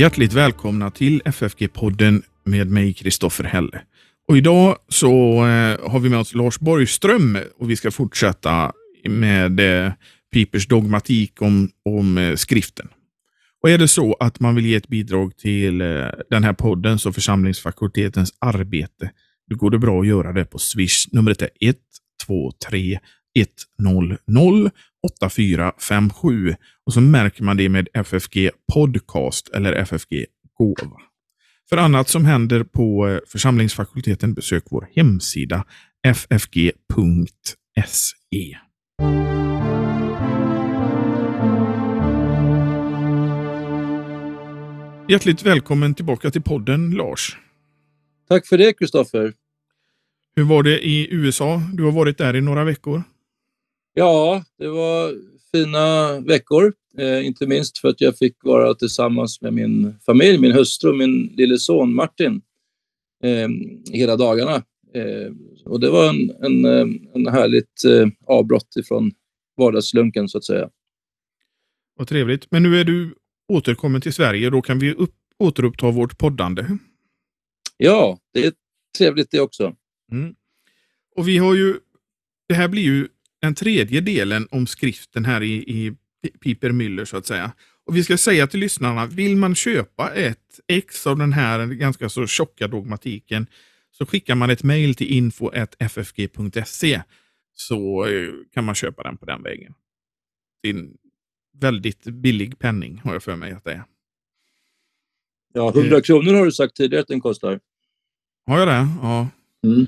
Hjärtligt välkomna till FFG-podden med mig, Kristoffer Helle. Och idag så eh, har vi med oss Lars Borgström och vi ska fortsätta med eh, Pipers dogmatik om, om eh, skriften. Och är det så att man vill ge ett bidrag till den här podden, och församlingsfakultetens arbete, då går det bra att göra det på Swish. Numret är 123 100 8457 och så märker man det med FFG Podcast eller FFG Gåva. För annat som händer på eh, församlingsfakulteten besök vår hemsida ffg.se. Hjärtligt välkommen tillbaka till podden Lars. Tack för det Kristoffer. Hur var det i USA? Du har varit där i några veckor. Ja, det var fina veckor. Eh, inte minst för att jag fick vara tillsammans med min familj, min hustru och min lille son Martin eh, hela dagarna. Eh, och det var en, en, eh, en härligt eh, avbrott ifrån vardagslunken så att säga. Vad trevligt. Men nu är du återkommen till Sverige. Då kan vi upp, återuppta vårt poddande. Ja, det är trevligt det också. Mm. Och vi har ju, det här blir ju den tredje delen om skriften här i, i Piper Müller så att säga. Och Vi ska säga till lyssnarna, vill man köpa ett ex av den här ganska så tjocka dogmatiken så skickar man ett mejl till info.ffg.se så eh, kan man köpa den på den vägen. Det är en väldigt billig penning har jag för mig att det är. Ja, 100 eh. kronor har du sagt tidigare att den kostar. Har jag det? Ja. Mm.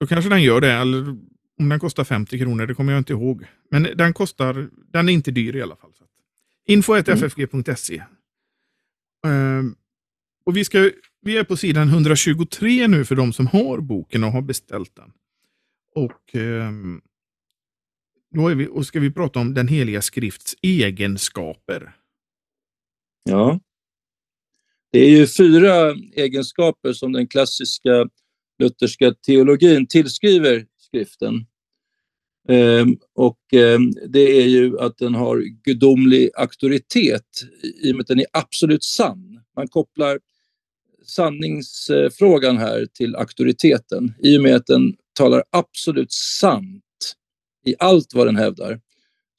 Då kanske den gör det, eller om den kostar 50 kronor, det kommer jag inte ihåg. Men den kostar, den är inte dyr i alla fall. Info.ffg.se. Mm. Uh, och vi, ska, vi är på sidan 123 nu för de som har boken och har beställt den. Och uh, då vi, och ska vi prata om den heliga skrifts egenskaper. Ja. Det är ju fyra egenskaper som den klassiska lutherska teologin tillskriver skriften. Ehm, och ehm, det är ju att den har gudomlig auktoritet i och med att den är absolut sann. Man kopplar sanningsfrågan här till auktoriteten i och med att den talar absolut sant i allt vad den hävdar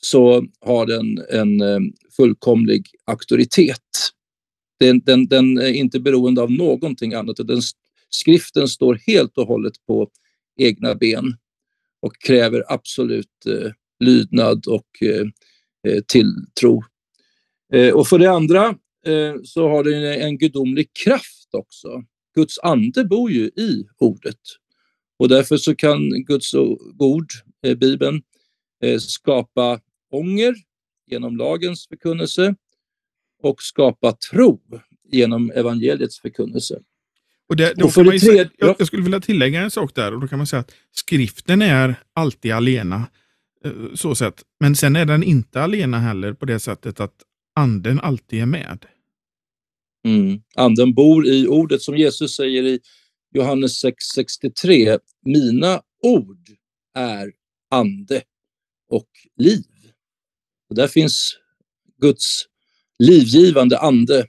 så har den en ehm, fullkomlig auktoritet. Den, den, den är inte beroende av någonting annat. Den, skriften står helt och hållet på egna ben och kräver absolut eh, lydnad och eh, eh, tilltro. Eh, och för det andra eh, så har den en gudomlig kraft också. Guds ande bor ju i ordet och därför så kan Guds ord, eh, Bibeln, eh, skapa ånger genom lagens förkunnelse och skapa tro genom evangeliets förkunnelse. Och det, då och för det tredje, jag, jag, skulle vilja tillägga en sak där och då kan man säga att skriften är alltid alena. Eh, så sätt. Men sen är den inte alena heller på det sättet att anden alltid är med. Mm. Anden bor i ordet som Jesus säger i Johannes 6.63. Mina ord är ande och liv. Och där finns Guds livgivande ande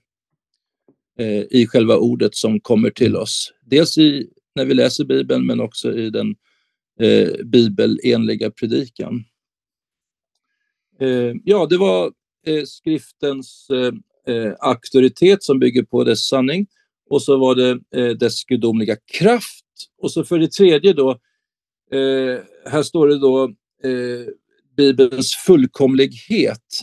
Eh, i själva ordet som kommer till oss. Dels i, när vi läser Bibeln men också i den eh, bibelenliga predikan. Eh, ja, det var eh, skriftens eh, eh auktoritet som bygger på dess sanning och så var det eh, dess gudomliga kraft och så för det tredje då, eh, här står det då Bibelns fullkomlighet.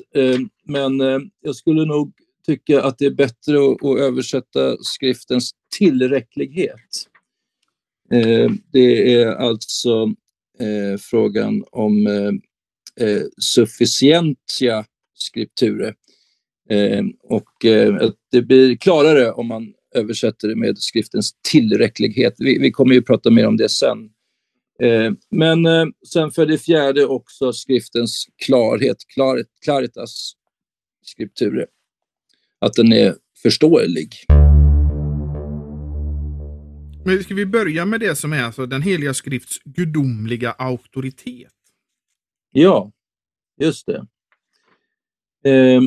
men jag skulle nog tycka att det är bättre att, att översätta skriftens tillräcklighet. Eh, det är alltså eh, frågan om eh, eh sufficientia scripture. Eh, och eh, det blir klarare om man översätter det med skriftens tillräcklighet. Vi, vi kommer ju prata mer om det sen. Men sen för det fjärde också skriftens klarhet, klaret, claritas scripture att den är förståelig. Men ska vi börja med det som är alltså den heliga skrifts gudomliga auktoritet? Ja, just det. Eh,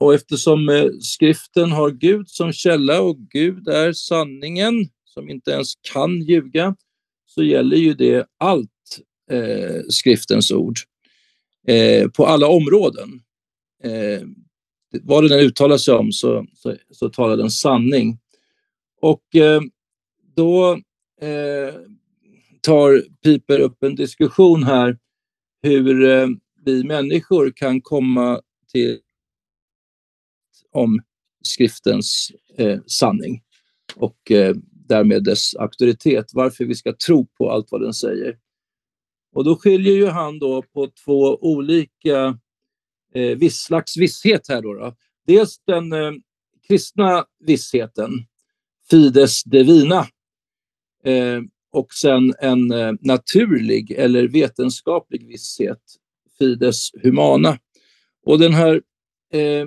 och eftersom eh, skriften har Gud som källa och Gud är sanningen som inte ens kan ljuga, så gäller ju det allt eh, skriftens ord eh, på alla områden. Vad den uttalar sig om så, så, så talar den sanning. Och eh, då eh, tar Piper upp en diskussion här hur eh, vi människor kan komma till om skriftens eh, sanning och eh, därmed dess auktoritet, varför vi ska tro på allt vad den säger. Och då skiljer ju han då på två olika eh, viss slags visshet här. Då, då. Dels den eh, kristna vissheten, fides divina, eh, och sen en eh, naturlig eller vetenskaplig visshet, fides humana. Och den här eh,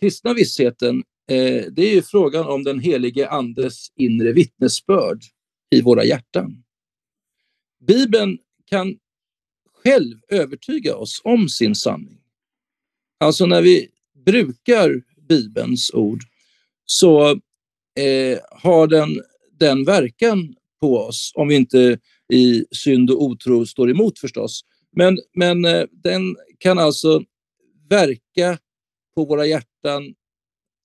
kristna vissheten, eh, det är ju frågan om den helige Andes inre vittnesbörd i våra hjärtan. Bibeln kan själv övertyga oss om sin sanning. Alltså när vi brukar Bibelns ord så eh, har den den verkan på oss, om vi inte i synd och otro står emot förstås. Men, men eh, den kan alltså verka på våra hjärtan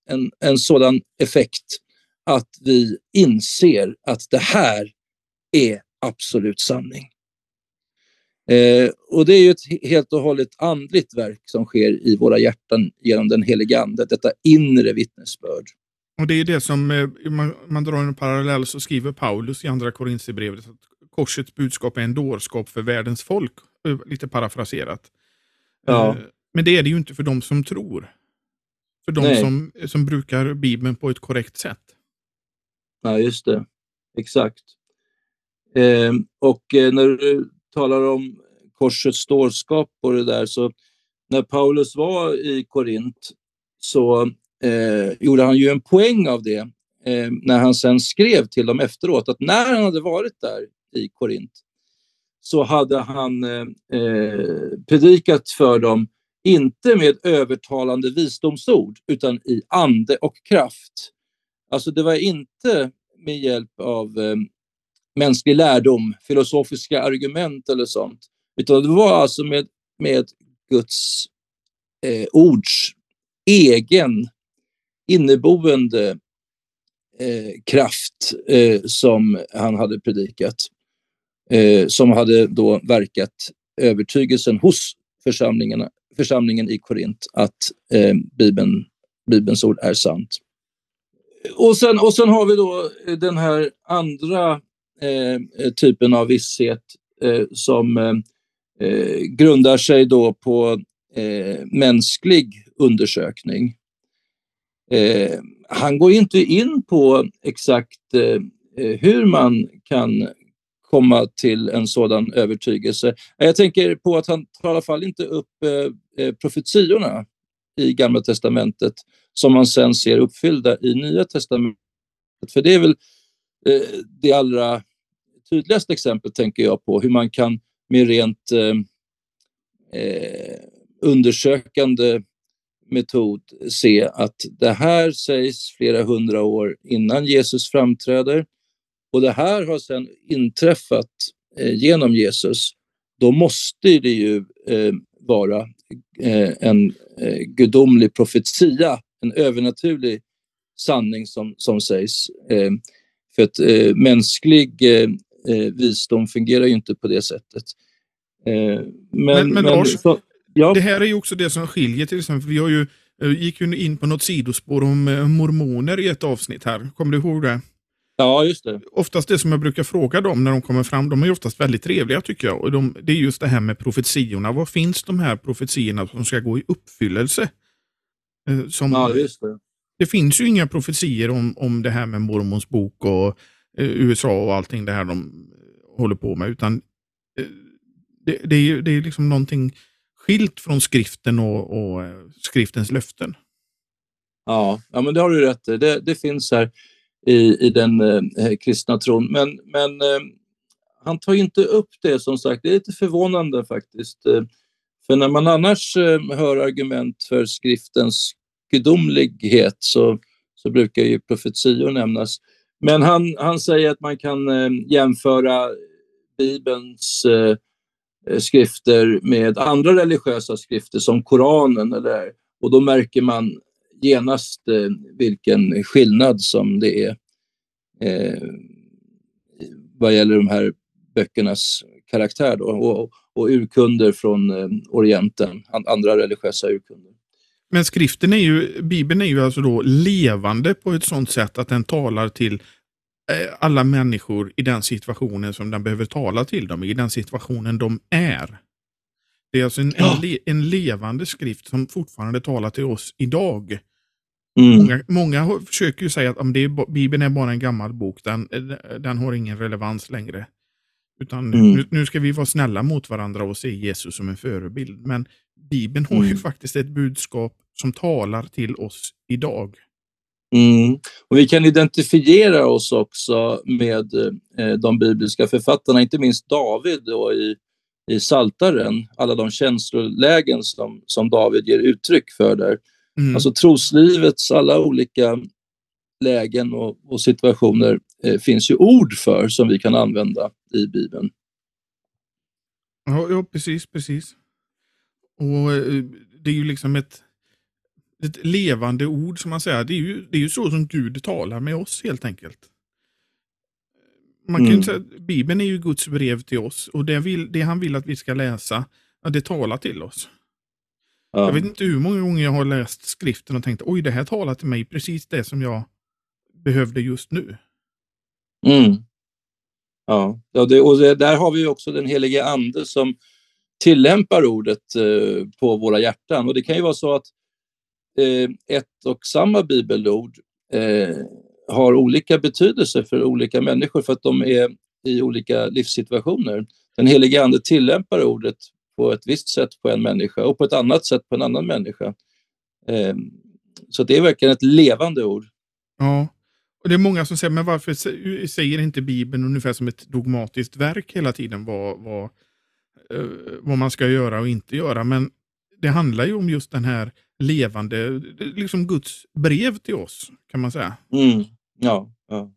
en, en sådan effekt att vi inser att det här är absolut sanning. Eh, och det är ju ett helt och hållet andligt verk som sker i våra hjärtan genom den helige Ande, detta inre vittnesbörd. Och Det är det som, eh, man, man drar en parallell, så skriver Paulus i andra Korinthierbrevet att korsets budskap är en dårskap för världens folk, eh, lite parafraserat. Ja. Eh, men det är det ju inte för de som tror. För de som, som brukar Bibeln på ett korrekt sätt. Ja, just det. Exakt. Eh, och eh, när du talar om korsets dårskap och det där, så när Paulus var i Korint så eh, gjorde han ju en poäng av det eh, när han sen skrev till dem efteråt att när han hade varit där i Korint så hade han eh, eh predikat för dem, inte med övertalande visdomsord, utan i ande och kraft. Alltså det var inte med hjälp av eh, mänsklig lärdom, filosofiska argument eller sånt, utan det var alltså med, med Guds eh, ords egen inneboende eh, kraft eh, som han hade predikat. Eh, som hade då verkat övertygelsen hos församlingarna, församlingen i Korint att eh, Bibeln, Bibelns ord är sant. Och sen, och sen har vi då den här andra Eh, eh, typen av visshet eh, som eh, eh grundar sig då på eh, mänsklig undersökning. Eh, han går inte in på exakt eh, hur man kan komma till en sådan övertygelse. Jag tänker på att han tar i alla fall inte upp eh, profetiorna i Gamla Testamentet som man sen ser uppfyllda i Nya Testamentet. För det är väl eh, det allra tydligaste exemplet, tänker jag på, hur man kan med rent eh, eh, undersökande metod se att det här sägs flera hundra år innan Jesus framträder och det här har sedan inträffat eh, genom Jesus, då måste det ju eh, vara eh, en eh, gudomlig profetia, en övernaturlig sanning som, som sägs. Eh, för att eh, mänsklig eh, eh, visdom fungerar ju inte på det sättet. men, men, men Lars, så, Ja. Det här är ju också det som skiljer till exempel. Vi har ju, eh, gick ju in på något sidospår om eh, mormoner i ett avsnitt här. Kommer du ihåg det? Ja, just det. Oftast det som jag brukar fråga dem när de kommer fram, de är oftast väldigt trevliga tycker jag. Och de, det är just det här med profetiorna. Var finns de här profetiorna som ska gå i uppfyllelse? Eh, som, ja, just det. Det finns ju inga profetier om, om det här med mormons bok och eh, USA och allting det här de håller på med, utan eh, det, det, är, det är liksom någonting skilt från skriften och, och eh, skriftens löften. Ja, ja, men det har du rätt i. Det, det finns här i, i den eh, kristna tron. Men, men eh, han tar inte upp det som sagt. Det är lite förvånande faktiskt. Eh, för när man annars eh, hör argument för skriftens gudomlighet så, så brukar ju profetior nämnas. Men han, han säger att man kan eh, jämföra Bibelns eh, eh skrifter med andra religiösa skrifter som Koranen. Eller, och då märker man genast eh, vilken skillnad som det är eh, vad gäller de här böckernas karaktär då, och, och urkunder från eh, Orienten, andra religiösa urkunder. Men skriften är ju, Bibeln är ju alltså då levande på ett sådant sätt att den talar till eh, alla människor i den situationen som den behöver tala till dem, i den situationen de är. Det är alltså en, ja. en, en, levande skrift som fortfarande talar till oss idag. Mm. Många, många försöker ju säga att om det är, Bibeln är bara en gammal bok, den, den har ingen relevans längre. Utan mm. nu, nu, ska vi vara snälla mot varandra och se Jesus som en förebild. Men Bibeln har mm. ju faktiskt ett budskap som talar till oss idag. Mm. Och vi kan identifiera oss också med eh, de bibliska författarna, inte minst David då i, i Saltaren, alla de känslolägen som, som David ger uttryck för där. Mm. Alltså troslivets alla olika lägen och, och situationer eh, finns ju ord för som vi kan använda i Bibeln. Ja, ja precis, precis. Och eh, det är ju liksom ett, ett levande ord som man säger. Det är, ju, det är ju så som Gud talar med oss helt enkelt. Man kan mm. säga Bibeln är ju Guds brev till oss och det, vill, det han vill att vi ska läsa, det talar till oss. Ja. Jag vet inte hur många gånger jag har läst skriften och tänkt oj, det här talar till mig precis det som jag behövde just nu. Mm. Ja, ja det, och det, där har vi också den helige ande som tillämpar ordet eh, på våra hjärtan. Och det kan ju vara så att eh, ett och samma bibelord eh, har olika betydelse för olika människor för att de är i olika livssituationer. Den helige ande tillämpar ordet på ett visst sätt på en människa och på ett annat sätt på en annan människa. Eh, så det är verkligen ett levande ord. Ja, och det är många som säger, men varför säger inte Bibeln ungefär som ett dogmatiskt verk hela tiden vad, vad, Eh, vad man ska göra och inte göra? Men det handlar ju om just den här levande, liksom Guds brev till oss, kan man säga. Mm. Ja, ja.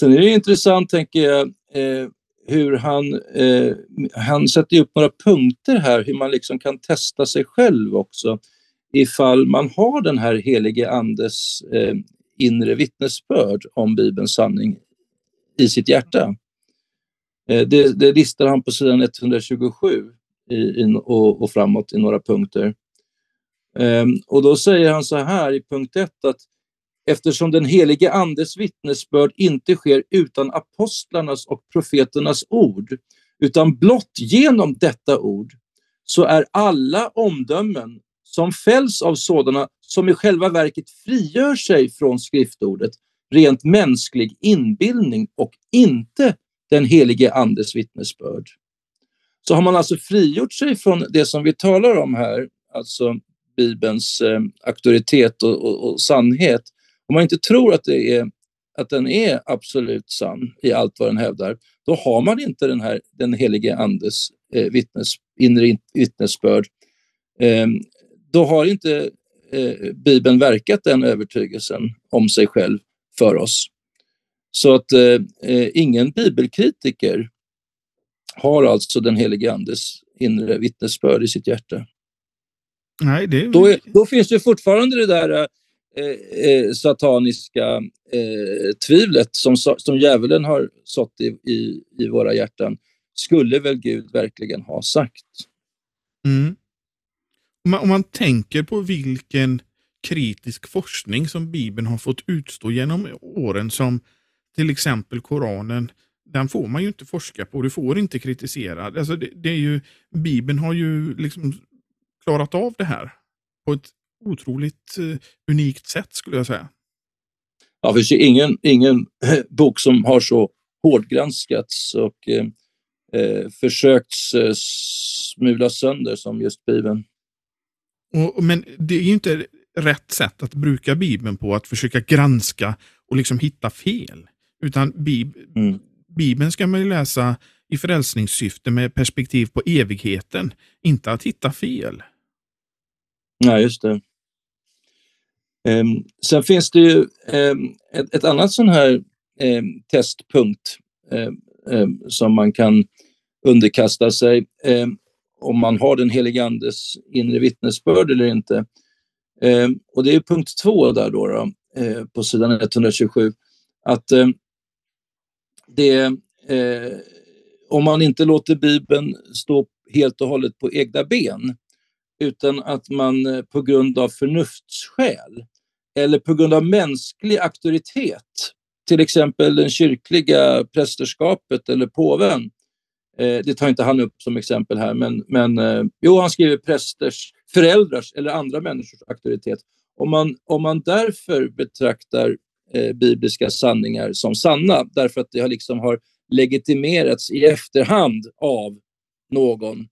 Sen är det intressant, tänker jag, eh, hur han, eh, han sätter upp några punkter här, hur man liksom kan testa sig själv också ifall man har den här helige Andes eh, inre vittnesbörd om Bibelns sanning i sitt hjärta. Eh, det, det listar han på sidan 127 i, i, och, och, framåt i några punkter. Um, och då säger han så här i punkt 1 att eftersom den helige Andes vittnesbörd inte sker utan apostlarnas och profeternas ord, utan blott genom detta ord, så är alla omdömen som fälls av sådana som i själva verket frigör sig från skriftordet, rent mänsklig inbildning och inte den helige Andes vittnesbörd. Så har man alltså frigjort sig från det som vi talar om här, alltså Bibelns eh, auktoritet och, och, och, sannhet, om man inte tror att, det är, att den är absolut sann i allt vad den hävdar, då har man inte den, här, den helige Andes eh, vittnes, inre vittnesbörd. Eh, då har inte eh, Bibeln verkat den övertygelsen om sig själv för oss. Så att eh, eh, ingen bibelkritiker har alltså den helige Andes inre vittnesbörd i sitt hjärta. Nej, det... då, är, då finns det fortfarande det där eh, eh, sataniska eh, tvivlet som, som djävulen har sått i, i, i, våra hjärtan. Skulle väl Gud verkligen ha sagt? Mm om man, om man tänker på vilken kritisk forskning som Bibeln har fått utstå genom åren som till exempel Koranen, den får man ju inte forska på, du får inte kritisera. Alltså det, det är ju, Bibeln har ju liksom klarat av det här på ett otroligt uh, unikt sätt skulle jag säga. Ja, det finns ju ingen, ingen bok som har så hårdgranskats och eh, eh försökt eh, smula sönder som just Bibeln. Och, men det är ju inte rätt sätt att bruka Bibeln på, att försöka granska och liksom hitta fel. Utan Bib mm. Bibeln ska man ju läsa i frälsningssyfte med perspektiv på evigheten, inte att hitta fel. Nej, just det. Um, sen finns det ju um, ett, ett, annat sån här um, testpunkt som man kan underkasta sig om man har den helige Andes inre vittnesbörd eller inte. och det är punkt två där då, då uh, på sidan 127, att det, eh, om man inte låter Bibeln stå helt och hållet på egna ben, utan att man eh, på grund av förnuftsskäl eller på grund av mänsklig auktoritet, till exempel den kyrkliga prästerskapet eller påven. Eh, det tar inte han upp som exempel här, men, men eh, jo, han skriver prästers, föräldrars eller andra människors auktoritet. Om man, om man därför betraktar eh, bibliska sanningar som sanna, därför att det har, liksom har legitimerats i efterhand av någon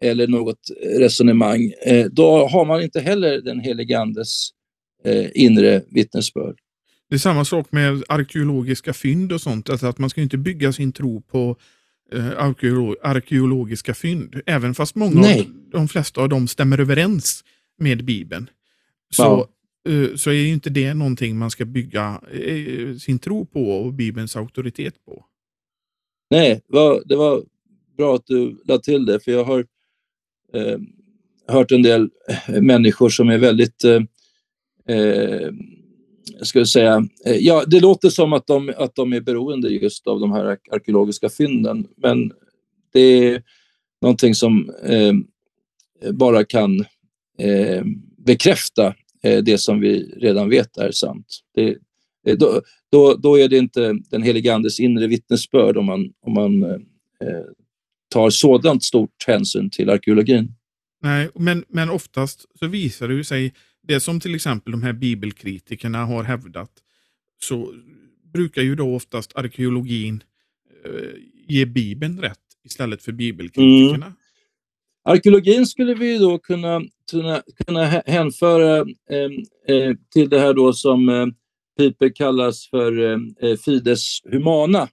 eller något resonemang, eh, då har man inte heller den helige Andes eh, inre vittnesbörd. Det är samma sak med arkeologiska fynd och sånt. Alltså att man ska inte bygga sin tro på eh, arkeolo arkeologiska fynd. Även fast många av, de flesta av dem stämmer överens med Bibeln. Så, ja. Eh, så är inte det någonting man ska bygga eh, sin tro på och Bibelns auktoritet på. Nej, det var bra att du lade till det, för jag har eh, hört en del eh, människor som är väldigt eh, ska jag säga, ja, det låter som att de, att de är beroende just av de här arkeologiska fynden, men det är någonting som eh, bara kan eh, bekräfta det som vi redan vet är sant. Det, eh, då, då, då, är det inte den helige Andes inre vittnesbörd om man, om man eh, tar sådant stort hänsyn till arkeologin. Nej, men, men oftast så visar det sig det som till exempel de här bibelkritikerna har hävdat, så brukar ju då oftast arkeologin eh, ge Bibeln rätt istället för bibelkritikerna. Mm. Arkeologin skulle vi då kunna, kunna, kunna hänföra eh, eh, till det här då som eh, Piper kallas för eh, eh fides humana.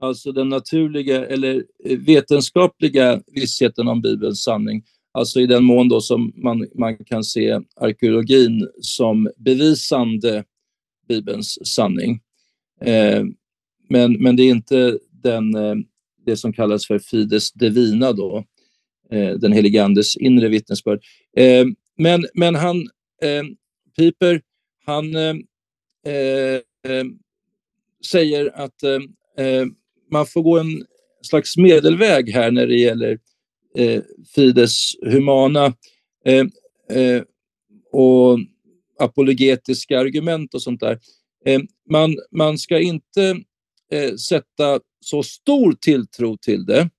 Alltså den naturliga eller eh, vetenskapliga vissheten om Bibelns sanning. Alltså i den mån då som man, man kan se arkeologin som bevisande Bibelns sanning. Eh, men, men det är inte den, eh, det som kallas för fides divina, då, eh, Eh, den helige Andes inre vittnesbörd. Eh, men, men han, eh, Piper, han eh, eh säger att eh, man får gå en slags medelväg här när det gäller eh, Fides humana eh, eh, och apologetiska argument och sånt där. Eh, man, man ska inte eh, sätta så stor tilltro till det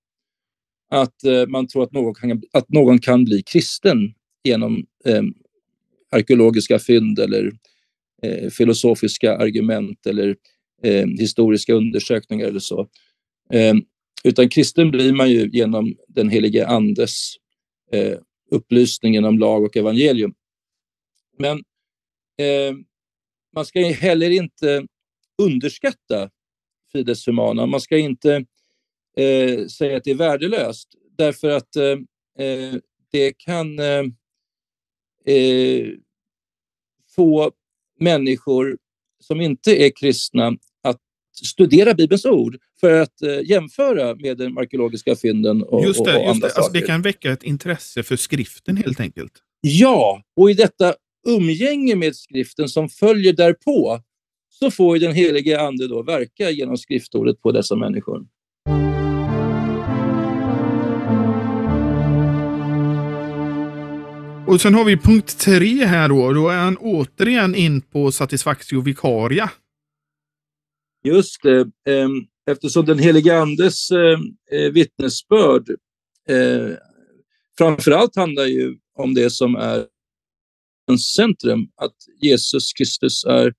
att eh, man tror att någon, kan, att någon kan bli kristen genom ehm, arkeologiska fynd eller eh, filosofiska argument eller ehm, historiska undersökningar eller så. Ehm, utan kristen blir man ju genom den helige Andes eh, upplysning genom lag och evangelium. Men eh, man ska heller inte underskatta Fides Humana. Man ska inte eh, säga att det är värdelöst därför att eh, eh det kan eh, eh, få människor som inte är kristna studera Bibelns ord för att eh, jämföra med den arkeologiska fynden och, just det, och, och just det. Alltså, det kan väcka ett intresse för skriften helt enkelt. Ja, och i detta umgänge med skriften som följer därpå så får den helige Ande då verka genom skriftordet på dessa människor. Och sen har vi punkt tre här då. Då är han återigen in på satisfactio vicaria. Just det. Ehm, eftersom den helige Andes ehm, eh, vittnesbörd eh, framförallt handlar ju om det som är centrum, att Jesus Kristus är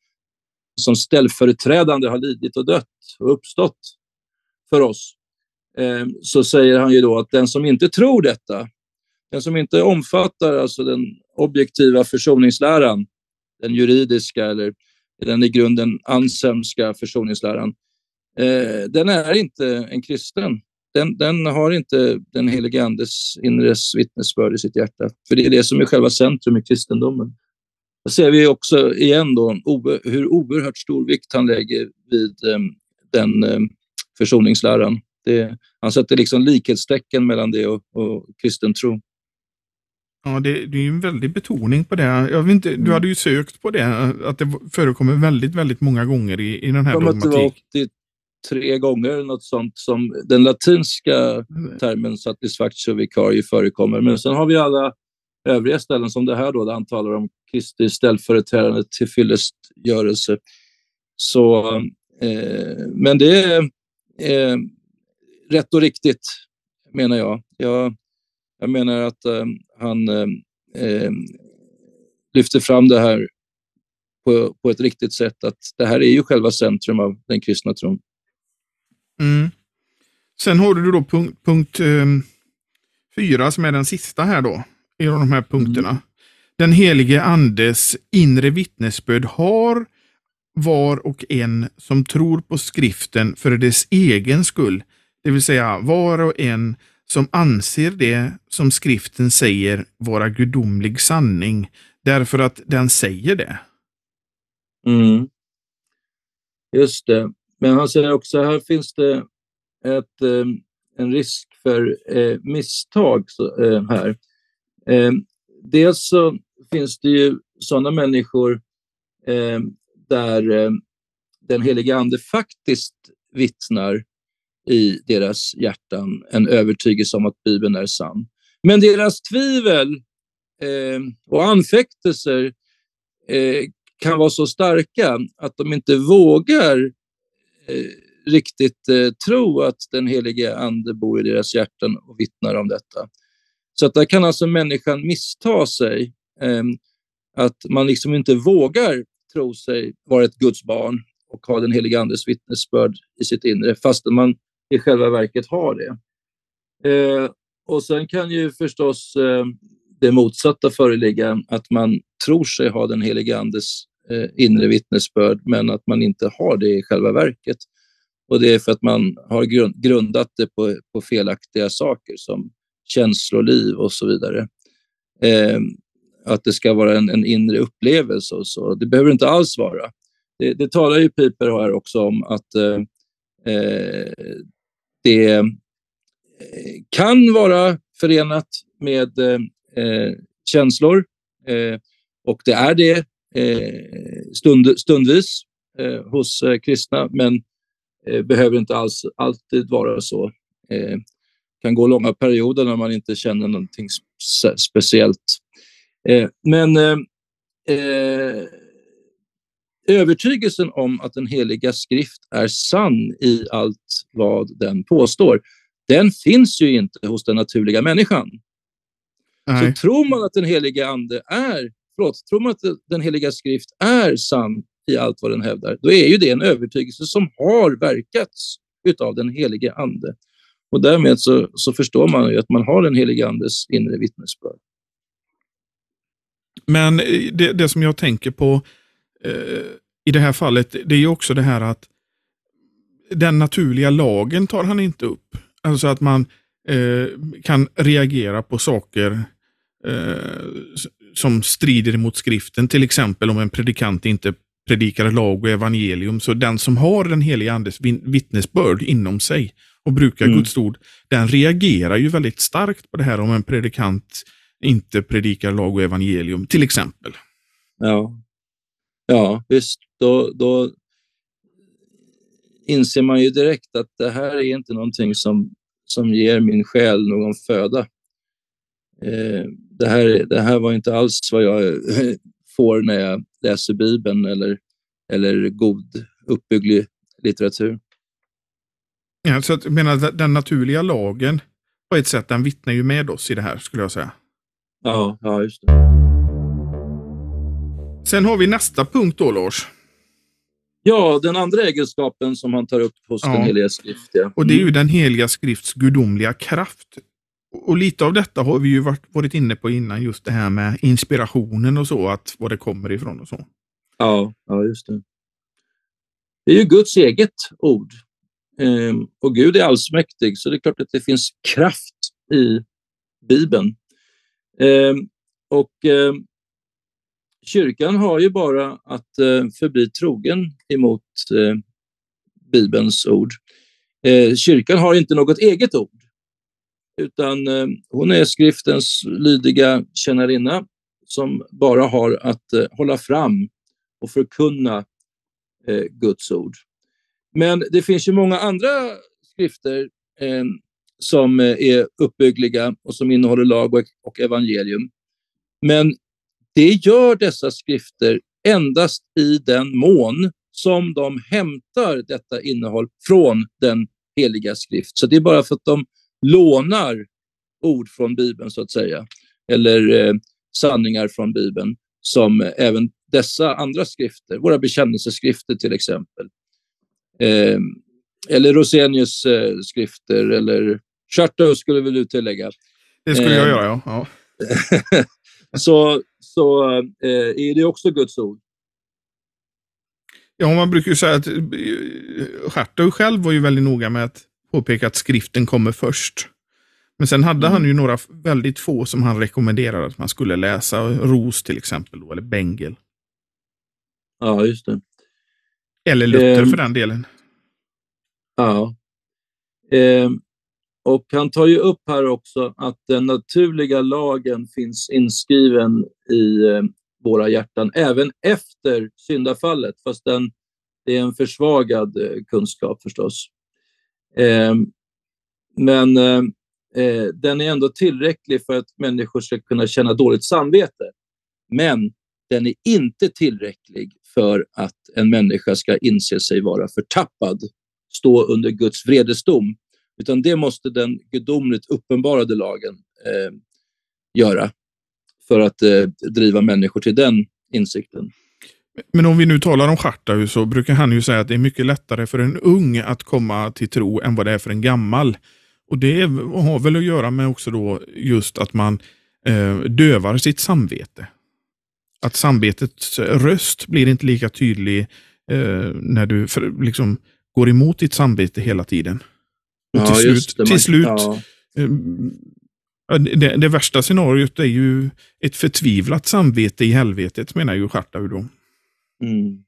som ställföreträdande har lidit och dött och uppstått för oss. Ehm, så säger han ju då att den som inte tror detta, den som inte omfattar alltså den objektiva försoningsläran, den juridiska eller den i grunden ansemska försoningsläran, eh, den är inte en kristen. den, den har inte den helige Andes inre vittnesbörd i sitt hjärta. För det är det som är själva centrum i kristendomen. Då ser vi också igen då hur oerhört stor vikt han lägger vid eh, den eh, försoningsläran. Det, han sätter liksom likhetstecken mellan det och, och kristen tro. Ja, det, det är en väldig betoning på det. Jag vet inte, du mm. hade ju sökt på det, att det förekommer väldigt, väldigt många gånger i, i den här dogmatiken tre gånger, något sånt som den latinska mm. termen satisfactio vicario förekommer. Men sen har vi alla övriga ställen som det här då, där han talar om Kristi ställföreträdande till fyllestgörelse. Så, eh, men det är eh, rätt och riktigt, menar jag. Jag, jag menar att eh, han eh, eh, lyfter fram det här på, på ett riktigt sätt, att det här är ju själva centrum av den kristna tron. Mm. Sen har du då punkt, punkt um, fyra som är den sista här då, i de här punkterna. Mm. Den helige andes inre vittnesbörd har var och en som tror på skriften för dess egen skull, det vill säga var och en som anser det som skriften säger vara gudomlig sanning, därför att den säger det. Mm. Just det. Men han säger också här finns det ett, eh, en risk för eh, misstag eh, här. Eh, dels så finns det ju sådana människor eh, där den helige Ande faktiskt vittnar i deras hjärtan en övertygelse om att Bibeln är sann. Men deras tvivel eh, och anfäktelser eh, kan vara så starka att de inte vågar Eh, riktigt eh, tro att den helige Ande bor i deras hjärtan och vittnar om detta. Så att där kan alltså människan missta sig, eh, att man liksom inte vågar tro sig vara ett Guds barn och ha den helige Andes vittnesbörd i sitt inre, fastän man i själva verket har det. Eh, och sen kan ju förstås eh, det motsatta föreligga, att man tror sig ha den helige Andes eh, inre vittnesbörd, men att man inte har det i själva verket. Och det är för att man har grundat det på, på felaktiga saker som känsloliv och så vidare. Eh, att det ska vara en, en inre upplevelse och så. Det behöver inte alls vara. Det, det talar ju Piper här också om att eh, eh det eh, kan vara förenat med eh, eh, känslor eh, och det är det Eh, stund, stundvis eh, hos eh, kristna, men eh, behöver inte alls alltid vara så. Det kan gå långa perioder när man inte känner någonting speciellt. Men övertygelsen om att den heliga skrift är sann i allt vad den påstår, den finns ju inte hos den naturliga människan. Nej. Så tror man att den helige ande är förlåt, tror man att den heliga skrift är sann i allt vad den hävdar, då är ju det en övertygelse som har verkats utav den helige ande. Och därmed så, så förstår man ju att man har den helige andes inre vittnesbörd. Men det, det som jag tänker på eh, i det här fallet, det är ju också det här att den naturliga lagen tar han inte upp. Alltså att man eh, kan reagera på saker eh, som strider mot skriften. Till exempel om en predikant inte predikar lag och evangelium. Så den som har den heliga andes vittnesbörd inom sig och brukar mm. Guds ord, den reagerar ju väldigt starkt på det här om en predikant inte predikar lag och evangelium, till exempel. Ja, ja visst. Då, då inser man ju direkt att det här är inte någonting som, som ger min själ någon föda. Eh, det här, det här var inte alls vad jag får när jag läser Bibeln eller, eller god uppbygglig litteratur. Ja, så jag menar, den naturliga lagen på ett sätt, den vittnar ju med oss i det här skulle jag säga. Ja, ja just det. Sen har vi nästa punkt då, Lars. Ja, den andra egenskapen som han tar upp hos ja. den heliga skrift. Ja. Och det är ju mm. den heliga skrifts gudomliga kraft och lite av detta har vi ju varit, varit inne på innan, just det här med inspirationen och så, att var det kommer ifrån och så. Ja, ja just det. Det är ju Guds eget ord. Ehm, och Gud är allsmäktig, så det är klart att det finns kraft i Bibeln. Ehm, och ehm, kyrkan har ju bara att eh, förbli trogen emot eh, Bibelns ord. Eh, kyrkan har inte något eget ord, utan hon är skriftens lydiga tjänarinna som bara har att hålla fram och förkunna Guds ord. Men det finns ju många andra skrifter som är uppbyggliga och som innehåller lag och, och evangelium. Men det gör dessa skrifter endast i den mån som de hämtar detta innehåll från den heliga skrift. Så det är bara för att de lånar ord från Bibeln, så att säga, eller eh, sanningar från Bibeln, som även dessa andra skrifter, våra bekännelseskrifter till exempel, eh, eller Rosenius eh, skrifter, eller Chartau skulle väl du tillägga. Det skulle jag göra, ja. ja. så så eh, är det också Guds ord. Ja, man brukar ju säga att Schartau själv var ju väldigt noga med att påpeka att skriften kommer först. Men sen hade mm. han ju några väldigt få som han rekommenderade att man skulle läsa. Ros till exempel, då, eller Bengel. Ja, just det. Eller Luther um, för den delen. Ja. Um, och han tar ju upp här också att den naturliga lagen finns inskriven i eh, våra hjärtan även efter syndafallet, fast den, det är en försvagad eh, kunskap förstås. Ehm, eh, men eh, den är ändå tillräcklig för att människor ska kunna känna dåligt samvete. Men den är inte tillräcklig för att en människa ska inse sig vara förtappad, stå under Guds vredesdom utan det måste den gudomligt uppenbarade lagen eh, göra för att eh, driva människor till den insikten. Men om vi nu talar om Schartau så brukar han ju säga att det är mycket lättare för en ung att komma till tro än vad det är för en gammal. Och Det har väl att göra med också då just att man eh, dövar sitt samvete. Att samvetets röst blir inte lika tydlig eh, när du för, liksom går emot ditt samvete hela tiden. Och till ja, slut, det, till slut ja. Eh, det, det, värsta scenariot är ju ett förtvivlat samvete i helvetet, menar ju Schartau då. Mm.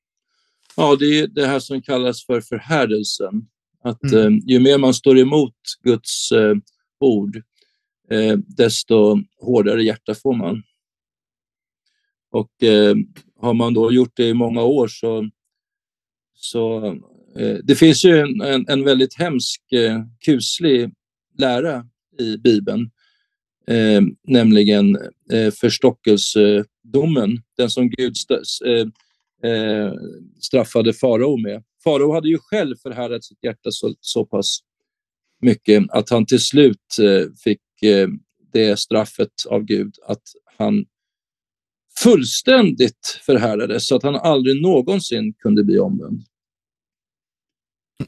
Ja, det är det här som kallas för förhärdelsen. Att mm. eh, ju mer man står emot Guds eh, ord, eh, desto hårdare hjärta får man. Och eh, har man då gjort det i många år så, så Eh, det finns ju en, en, en väldigt hemsk, eh, kuslig lära i Bibeln, eh, nämligen eh, förstockelsedomen, den som Gud st eh, eh, straffade farao med. Farao hade ju själv förhärdat sitt hjärta så, så pass mycket att han till slut eh, fick det straffet av Gud att han fullständigt förhärdades så att han aldrig någonsin kunde bli omvänd.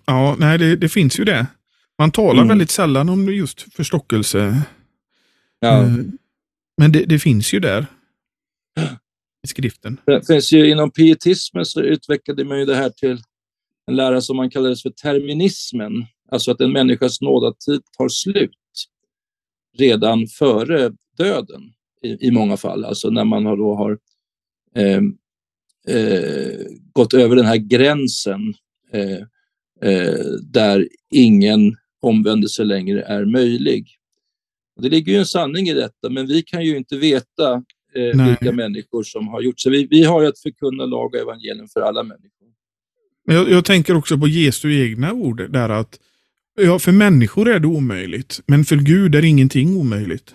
Ja, nej, det, det finns ju det. Man talar mm. väldigt sällan om just förstockelse. Ja. Eh, men det, det, finns ju där i skriften. Det finns ju, inom pietismen så utvecklade man ju det här till en lära som man kallade för terminismen. Alltså att en människas nådatid tar slut redan före döden i, i många fall. Alltså när man har, då har eh, eh, gått över den här gränsen eh, där ingen omvändelse längre är möjlig. Det ligger ju en sanning i detta, men vi kan ju inte veta eh, vilka människor som har gjort så. Vi, vi har att förkunna lag och evangelium för alla människor. Jag, jag tänker också på Jesu egna ord, där att ja, för människor är det omöjligt, men för Gud är ingenting omöjligt.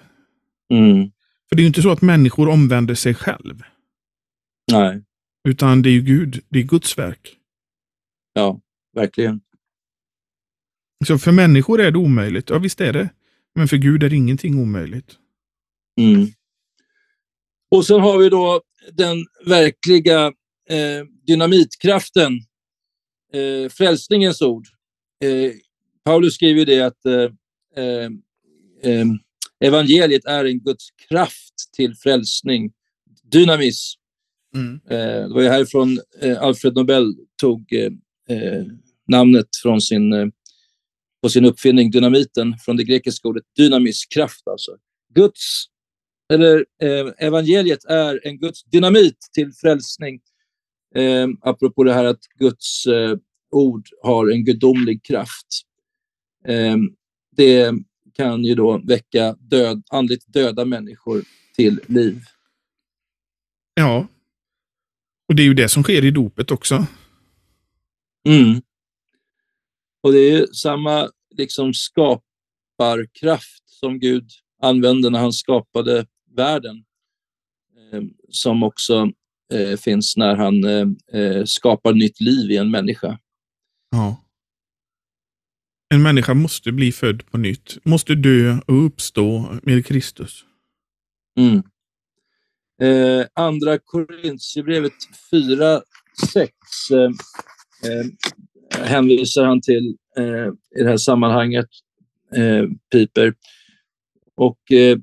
Mm. För det är ju inte så att människor omvänder sig själv. Nej. Utan det är ju Gud, det är Guds verk. Ja verkligen. Så för människor är det omöjligt, ja visst är det. Men för Gud är ingenting omöjligt. Mm. Och sen har vi då den verkliga eh, dynamitkraften, eh, frälsningens ord. Eh, Paulus skriver det att eh, eh, eh, evangeliet är en Guds kraft till frälsning, dynamis. Mm. det var ju härifrån Alfred Nobel tog namnet från sin eh, på sin uppfinning dynamiten från det grekiska ordet dynamis, kraft alltså. Guds, eller eh, evangeliet är en Guds dynamit till frälsning. Eh, apropå det här att Guds eh, ord har en gudomlig kraft. Eh, det kan ju då väcka död, andligt döda människor till liv. Ja. Och det är ju det som sker i dopet också. Mm. Och det är samma liksom skaparkraft som Gud använde när han skapade världen. Eh, som också eh, finns när han eh, eh skapar nytt liv i en människa. Ja. En människa måste bli född på nytt, måste dö och uppstå med Kristus. Mm. Eh, andra Korintierbrevet 4, 6 eh, eh, hänvisar han till eh, i det här sammanhanget, eh, Piper. Och eh,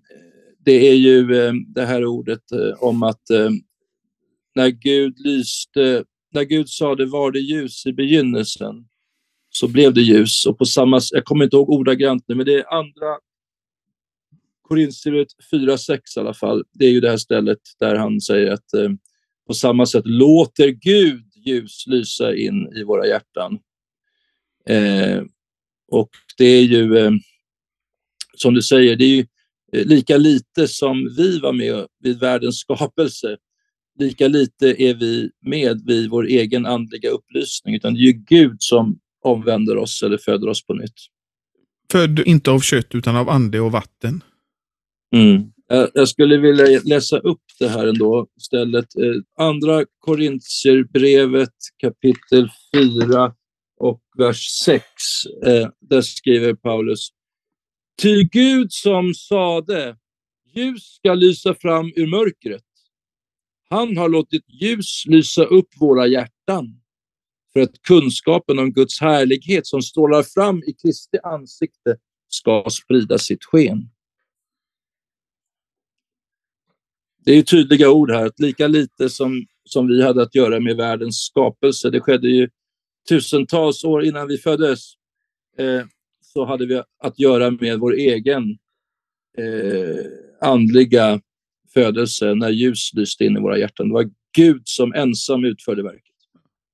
det är ju eh, det här ordet eh, om att eh, när Gud lyste, när Gud sa det var det ljus i begynnelsen, så blev det ljus. Och på samma, jag kommer inte ihåg ordagrant nu, men det är andra Korinthierbrevet 4.6 i alla fall. Det är ju det här stället där han säger att eh, på samma sätt låter Gud ljus lysa in i våra hjärtan. Eh, och det är ju, eh, som du säger, det är ju eh, lika lite som vi var med vid världens skapelse, lika lite är vi med vid vår egen andliga upplysning, utan det är ju Gud som omvänder oss eller föder oss på nytt. Född inte av kött utan av ande och vatten. Mm. Eh, jag skulle vilja läsa upp det här ändå istället. Eh, Andra Korintierbrevet kapitel 4 och vers 6. Eh, där skriver Paulus. Ty Gud som sade, ljus ska lysa fram ur mörkret. Han har låtit ljus lysa upp våra hjärtan för att kunskapen om Guds härlighet som strålar fram i Kristi ansikte ska sprida sitt sken. Det är tydliga ord här, att lika lite som, som vi hade att göra med världens skapelse, det skedde ju tusentals år innan vi föddes, eh, så hade vi att göra med vår egen eh, andliga födelse när ljus lyste in i våra hjärtan. Det var Gud som ensam utförde verket.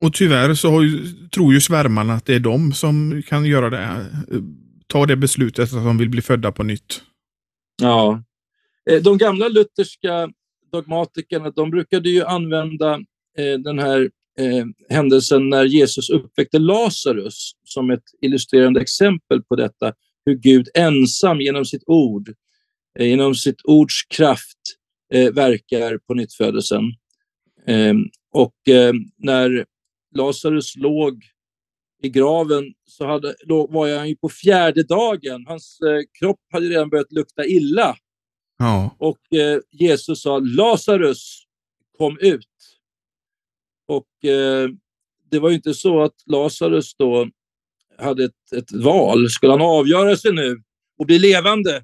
Och tyvärr så ju, tror ju svärmarna att det är de som kan göra det. Ta det beslutet att de vill bli födda på nytt. Ja. Eh, de gamla lutherska dogmatikerna, de brukade ju använda eh, den här eh, händelsen när Jesus uppväckte Lazarus som ett illustrerande exempel på detta, hur Gud ensam genom sitt ord, eh, genom sitt ords kraft eh, verkar på nyttfödelsen. Eh, och eh, när Lazarus låg i graven så hade, var han ju på fjärde dagen. Hans eh, kropp hade redan börjat lukta illa. Ja. Och eh, Jesus sa Lazarus, kom ut. Och eh, det var ju inte så att Lazarus då hade ett, ett val. Skulle han avgöra sig nu och bli levande?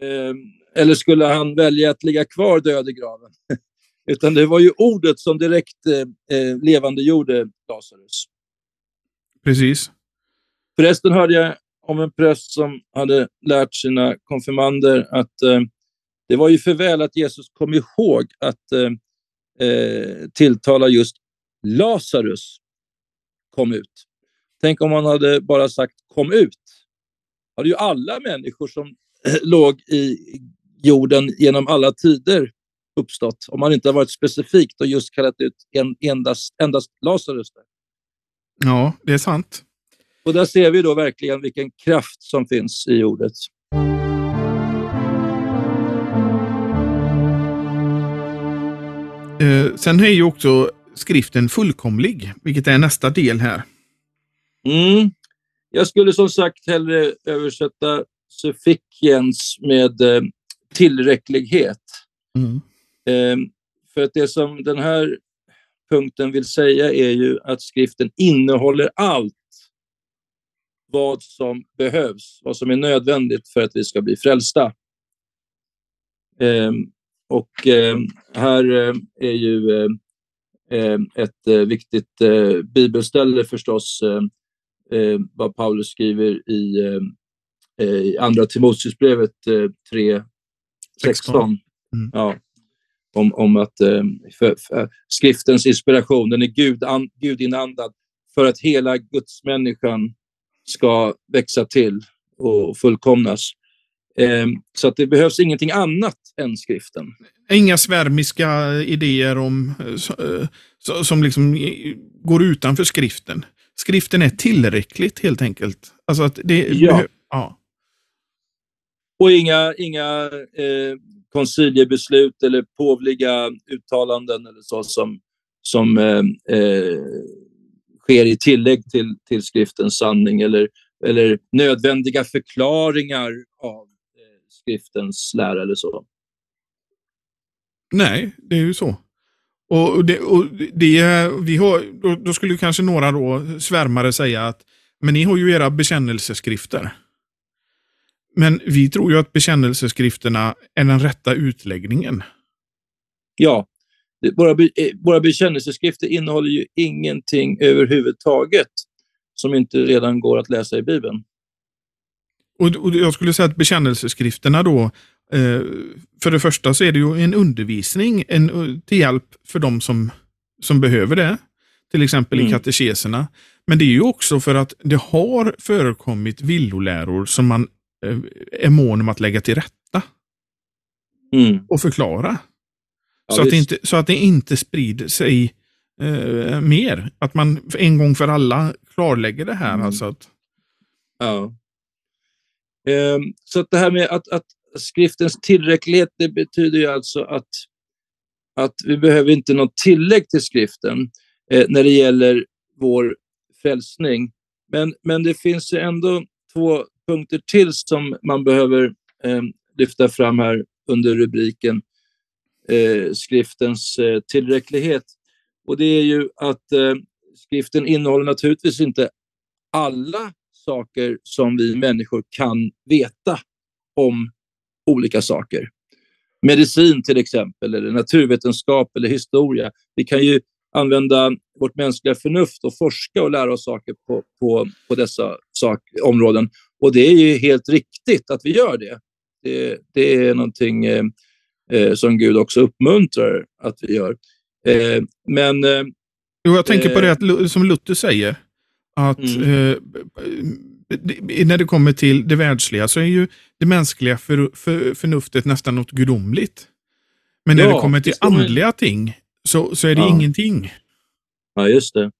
Eh, eller skulle han välja att ligga kvar död i graven? Utan det var ju ordet som direkt eh, eh, levande gjorde Lazarus. Precis. Förresten hörde jag om en präst som hade lärt sina konfirmander att eh, det var ju för väl att Jesus kom ihåg att eh, eh, tilltala just Lazarus kom ut. Tänk om han hade bara sagt kom ut. Då hade ju alla människor som låg i jorden genom alla tider uppstått om man inte har varit specifikt och just kallat ut en, endast, endast Lazarus. Ja, det är sant. Och där ser vi då verkligen vilken kraft som finns i ordet. Sen är ju också skriften fullkomlig, vilket är nästa del här. Mm. Jag skulle som sagt hellre översätta suffikiens med eh, tillräcklighet. Mm. Eh, för att det som den här punkten vill säga är ju att skriften innehåller allt vad som behövs, vad som är nödvändigt för att vi ska bli frälsta. Eh, och eh, här eh, är ju eh, ett viktigt bibelställe förstås eh, vad Paulus skriver i, eh, i Andra Timoteusbrevet 3, 16. Mm. Ja, om, om att för, för, skriftens inspiration, den är Gud, an, gudinandad för att hela gudsmänniskan ska växa till och fullkomnas. Eh, så att det behövs ingenting annat än skriften. Inga svärmiska idéer om, eh, som liksom går utanför skriften. Skriften är tillräckligt helt enkelt. Alltså att det, ja. ja. Och inga, inga eh, konciliebeslut eller påvliga uttalanden eller så som, som eh, eh, sker i tillägg till, till skriftens sanning eller, eller nödvändiga förklaringar av eh, skriftens lära eller så. Nej, det är ju så. Och det, och det, vi har, då, skulle kanske några då svärmare säga att men ni har ju era bekännelseskrifter. Men vi tror ju att bekännelseskrifterna är den rätta utläggningen. Ja, våra, eh, våra bekännelseskrifter innehåller ju ingenting överhuvudtaget som inte redan går att läsa i Bibeln. Och, och Jag skulle säga att bekännelseskrifterna då, för det första så är det ju en undervisning en, till hjälp för de som, som behöver det. Till exempel mm. i katekeserna. Men det är ju också för att det har förekommit villoläror som man eh, är mån om att lägga till rätta. Mm. Och förklara. Ja, så, att det inte, så att det inte sprider sig eh, mer. Att man en gång för alla klarlägger det här. Mm. Alltså att... Ja. Eh, så att det här med att, att skriftens tillräcklighet, det betyder ju alltså att, att vi behöver inte något tillägg till skriften eh, när det gäller vår frälsning. Men, men det finns ändå två punkter till som man behöver eh, lyfta fram här under rubriken eh, skriftens eh, tillräcklighet. Och det är ju att eh, skriften innehåller naturligtvis inte alla saker som vi människor kan veta om olika saker. Medicin till exempel, eller naturvetenskap eller historia. Vi kan ju använda vårt mänskliga förnuft och forska och lära oss saker på, på, på dessa sak, områden. Och det är ju helt riktigt att vi gör det. Det, det är någonting eh, eh, som Gud också uppmuntrar att vi gör. Eh, men... Eh, jo, jag tänker på det eh, att, som Luther säger, att mm. Eh, när det kommer till det världsliga så är ju det mänskliga för, för, förnuftet nästan något gudomligt. Men när ja, det kommer till andliga ting så, så är det ja. ingenting. Ja, just det.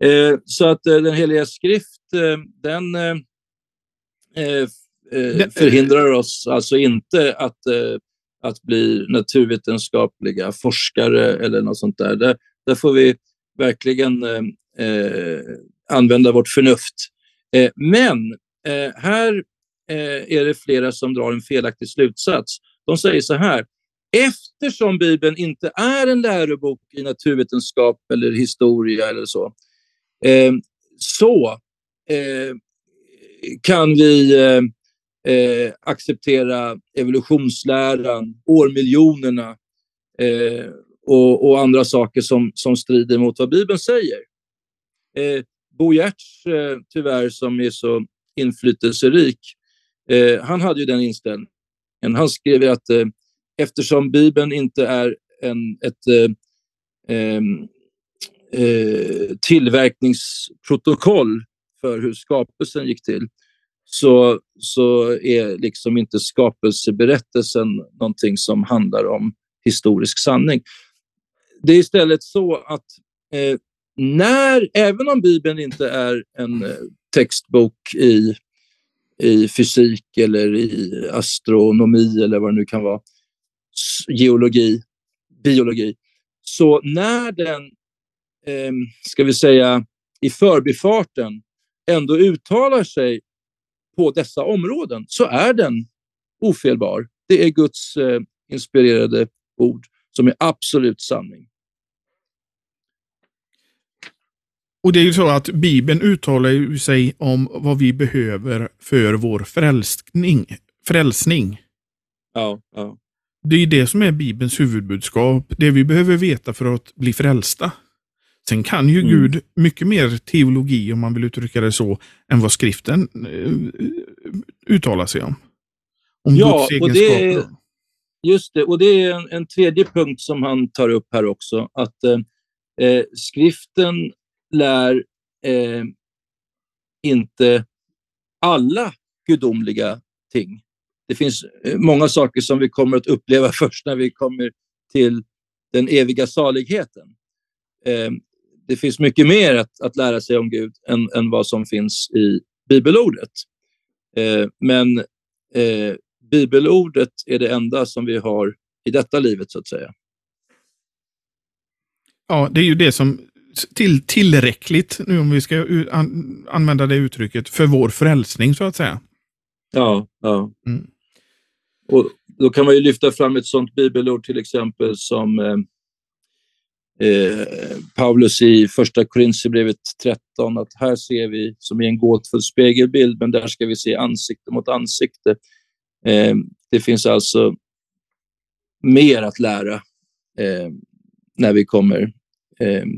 Eh, så att eh, den heliga skrift, eh, den förhindrar oss alltså inte att att bli naturvetenskapliga forskare eller något sånt där. Där, där får vi verkligen eh, eh, använda vårt förnuft. Eh, men eh, här eh, är det flera som drar en felaktig slutsats. De säger så här, eftersom Bibeln inte är en lärobok i naturvetenskap eller historia eller så, eh, så eh, kan vi eh, eh, acceptera evolutionsläran, årmiljonerna eh, och, och, andra saker som, som strider mot vad Bibeln säger. Eh, Bo Giertz, eh, tyvärr, som är så inflytelserik, eh, han hade ju den inställningen. Han skrev att eh, eftersom Bibeln inte är en, ett eh, eh, tillverkningsprotokoll för hur skapelsen gick till, så, så är liksom inte skapelseberättelsen någonting som handlar om historisk sanning. Det är istället så att eh, när, även om Bibeln inte är en eh, textbok i, i fysik eller i astronomi eller vad det nu kan vara, geologi, biologi, så när den, eh, ska vi säga, i förbifarten ändå uttalar sig på dessa områden så är den ofelbar. Det är Guds eh, inspirerade ord som är absolut sanning. Och det är ju så att Bibeln uttalar sig om vad vi behöver för vår frälsning. frälsning. Ja, ja. Det är det som är Bibelns huvudbudskap. Det vi behöver veta för att bli frälsta. Sen kan ju mm. Gud mycket mer teologi, om man vill uttrycka det så, än vad skriften uh, uttalar sig om. Om ja, Guds och det just det. Och det är en, en, tredje punkt som han tar upp här också, att eh, eh skriften lär eh, inte alla gudomliga ting. Det finns eh, många saker som vi kommer att uppleva först när vi kommer till den eviga saligheten. Eh, det finns mycket mer att, att lära sig om Gud än, än vad som finns i bibelordet. Eh, men eh, bibelordet är det enda som vi har i detta livet, så att säga. Ja, det är ju det som till, tillräckligt, nu om vi ska an, använda det uttrycket, för vår frälsning, så att säga. Ja, ja. Mm. Och då kan man ju lyfta fram ett sådant bibelord till exempel som eh, eh, Paulus i första Korintierbrevet 13, att här ser vi som i en gåtfull spegelbild, men där ska vi se ansikte mot ansikte. Eh, det finns alltså mer att lära eh, när vi kommer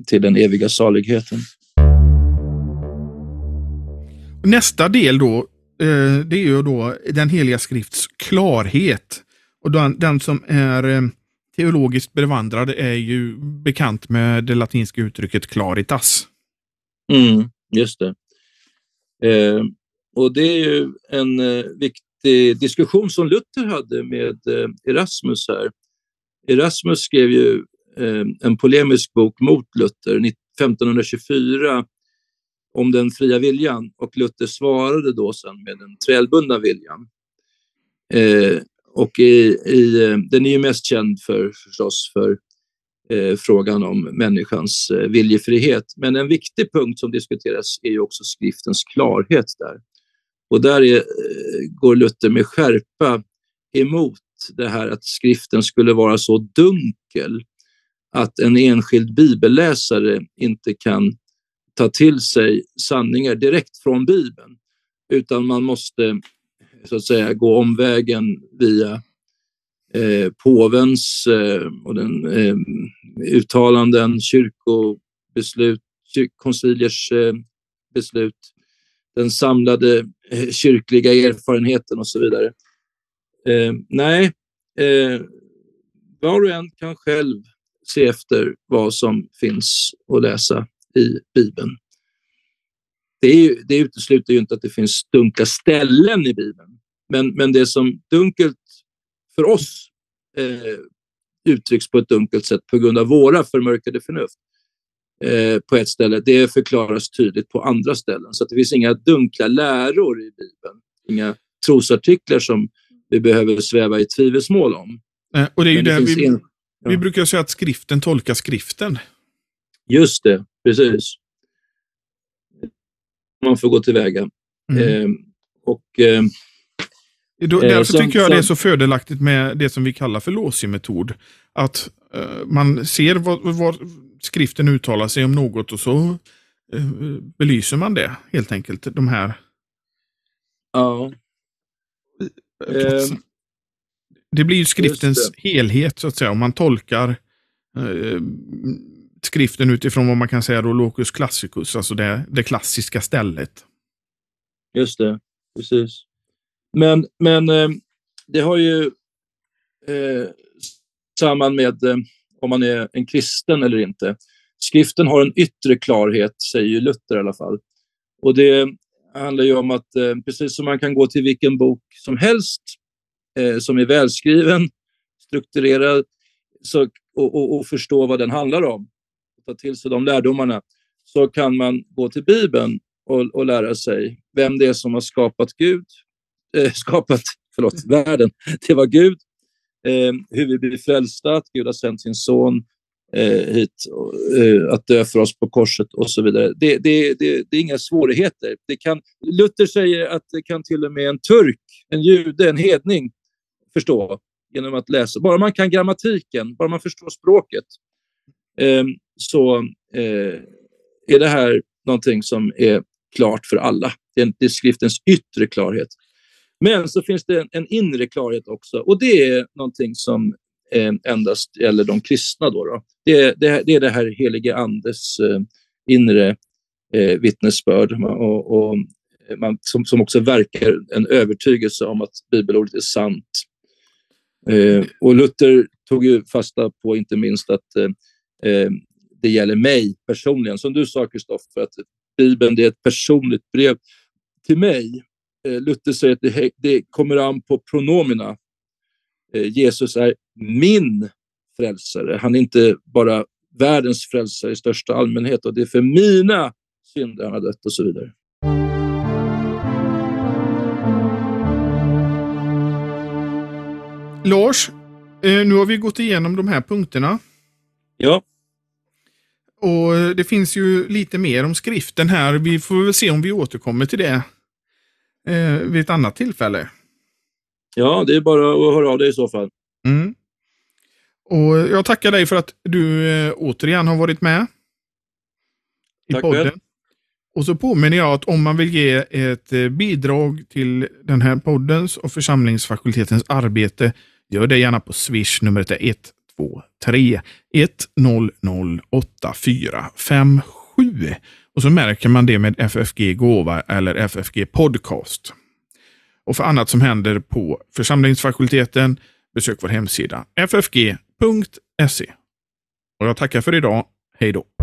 till den eviga saligheten. Nästa del då, eh, det är ju då den heliga skrifts klarhet. Och den, den som är eh, teologiskt bevandrad är ju bekant med det latinska uttrycket claritas. Mm, just det. Eh, och det är ju en eh, viktig diskussion som Luther hade med eh, Erasmus här. Erasmus skrev ju eh, Eh, en polemisk bok mot Luther 1524 om den fria viljan och Luther svarade då sen med den trälbundna viljan. Eh, och i, i, eh, den är ju mest känd för, förstås för eh, frågan om människans eh, viljefrihet. Men en viktig punkt som diskuteras är ju också skriftens klarhet där. Och där är, eh, går Luther med skärpa emot det här att skriften skulle vara så dunkel att en enskild bibelläsare inte kan ta till sig sanningar direkt från Bibeln, utan man måste så att säga gå omvägen via eh, påvens eh, och den, eh, uttalanden, kyrkobeslut, kyr konciliers eh, beslut, den samlade eh, kyrkliga erfarenheten och så vidare. Eh, nej, eh, var och en kan själv se efter vad som finns att läsa i Bibeln det, är, det utesluter ju inte att det finns dunkla ställen i Bibeln. Men, men det som dunkelt för oss eh, uttrycks på ett dunkelt sätt på grund av våra förmörkade förnuft eh, på ett ställe, det förklaras tydligt på andra ställen. Så det finns inga dunkla läror i Bibeln, inga trosartiklar som vi behöver sväva i tvivelsmål om. Eh, och det är ju det, vi, en. Vi brukar säga att skriften tolkar skriften. Just det, precis man får gå tillväga. Mm. Eh, och, eh, Då, därför som, tycker jag som, det är så fördelaktigt med det som vi kallar för låsig-metod. Att eh, man ser vad, skriften uttalar sig om något och så eh, belyser man det helt enkelt. De här... Ja. Ehm, det blir ju skriftens helhet så att säga. Om man tolkar eh, skriften utifrån vad man kan säga då locus classicus, alltså det, det klassiska stället. Just det, precis. Men, men eh, det har ju eh, samman med eh, om man är en kristen eller inte. Skriften har en yttre klarhet, säger ju Luther i alla fall. Och det handlar ju om att eh, precis som man kan gå till vilken bok som helst eh, som är välskriven, strukturerad så, och, och, och, förstå vad den handlar om, ta till sig de lärdomarna, så kan man gå till Bibeln och, och lära sig vem det är som har skapat Gud, äh, skapat förlåt, världen. Det var Gud. Eh, hur vi blir frälsta, att Gud har sänt sin son eh, hit eh, att dö för oss på korset och så vidare. Det, det, det, det är inga svårigheter. Det kan, Luther säger att det kan till och med en turk, en jude, en hedning förstå genom att läsa. Bara man kan grammatiken, bara man förstår språket, eh, så eh, är det här någonting som är klart för alla. Det är, det är skriftens yttre klarhet. Men så finns det en, en, inre klarhet också och det är någonting som eh, endast gäller de kristna. Då, då. Det, det, det, är det här helige Andes eh, inre eh, vittnesbörd och, och man, som, som också verkar en övertygelse om att bibelordet är sant. Eh, och Luther tog ju fasta på inte minst att eh, eh det gäller mig personligen. Som du sa Kristoffer, att Bibeln det är ett personligt brev till mig. Eh, Luther säger att det, det kommer an på pronomina. Eh, Jesus är min frälsare. Han är inte bara världens frälsare i största allmänhet och det är för mina synder han har dött och så vidare. Lars, eh, nu har vi gått igenom de här punkterna. Ja. Och Det finns ju lite mer om skriften här. Vi får väl se om vi återkommer till det eh, vid ett annat tillfälle. Ja, det är bara att höra av dig i så fall. Mm. Och Jag tackar dig för att du eh, återigen har varit med i Tack podden. Själv. Och så påminner jag att om man vill ge ett eh, bidrag till den här poddens och församlingsfakultetens arbete, gör det gärna på Swish. Numret är 123 100 8457. Och så märker man det med FFG Gåva eller FFG Podcast. Och för annat som händer på församlingsfakulteten, besök vår hemsida ffg.se. Och jag tackar för idag. Hej då!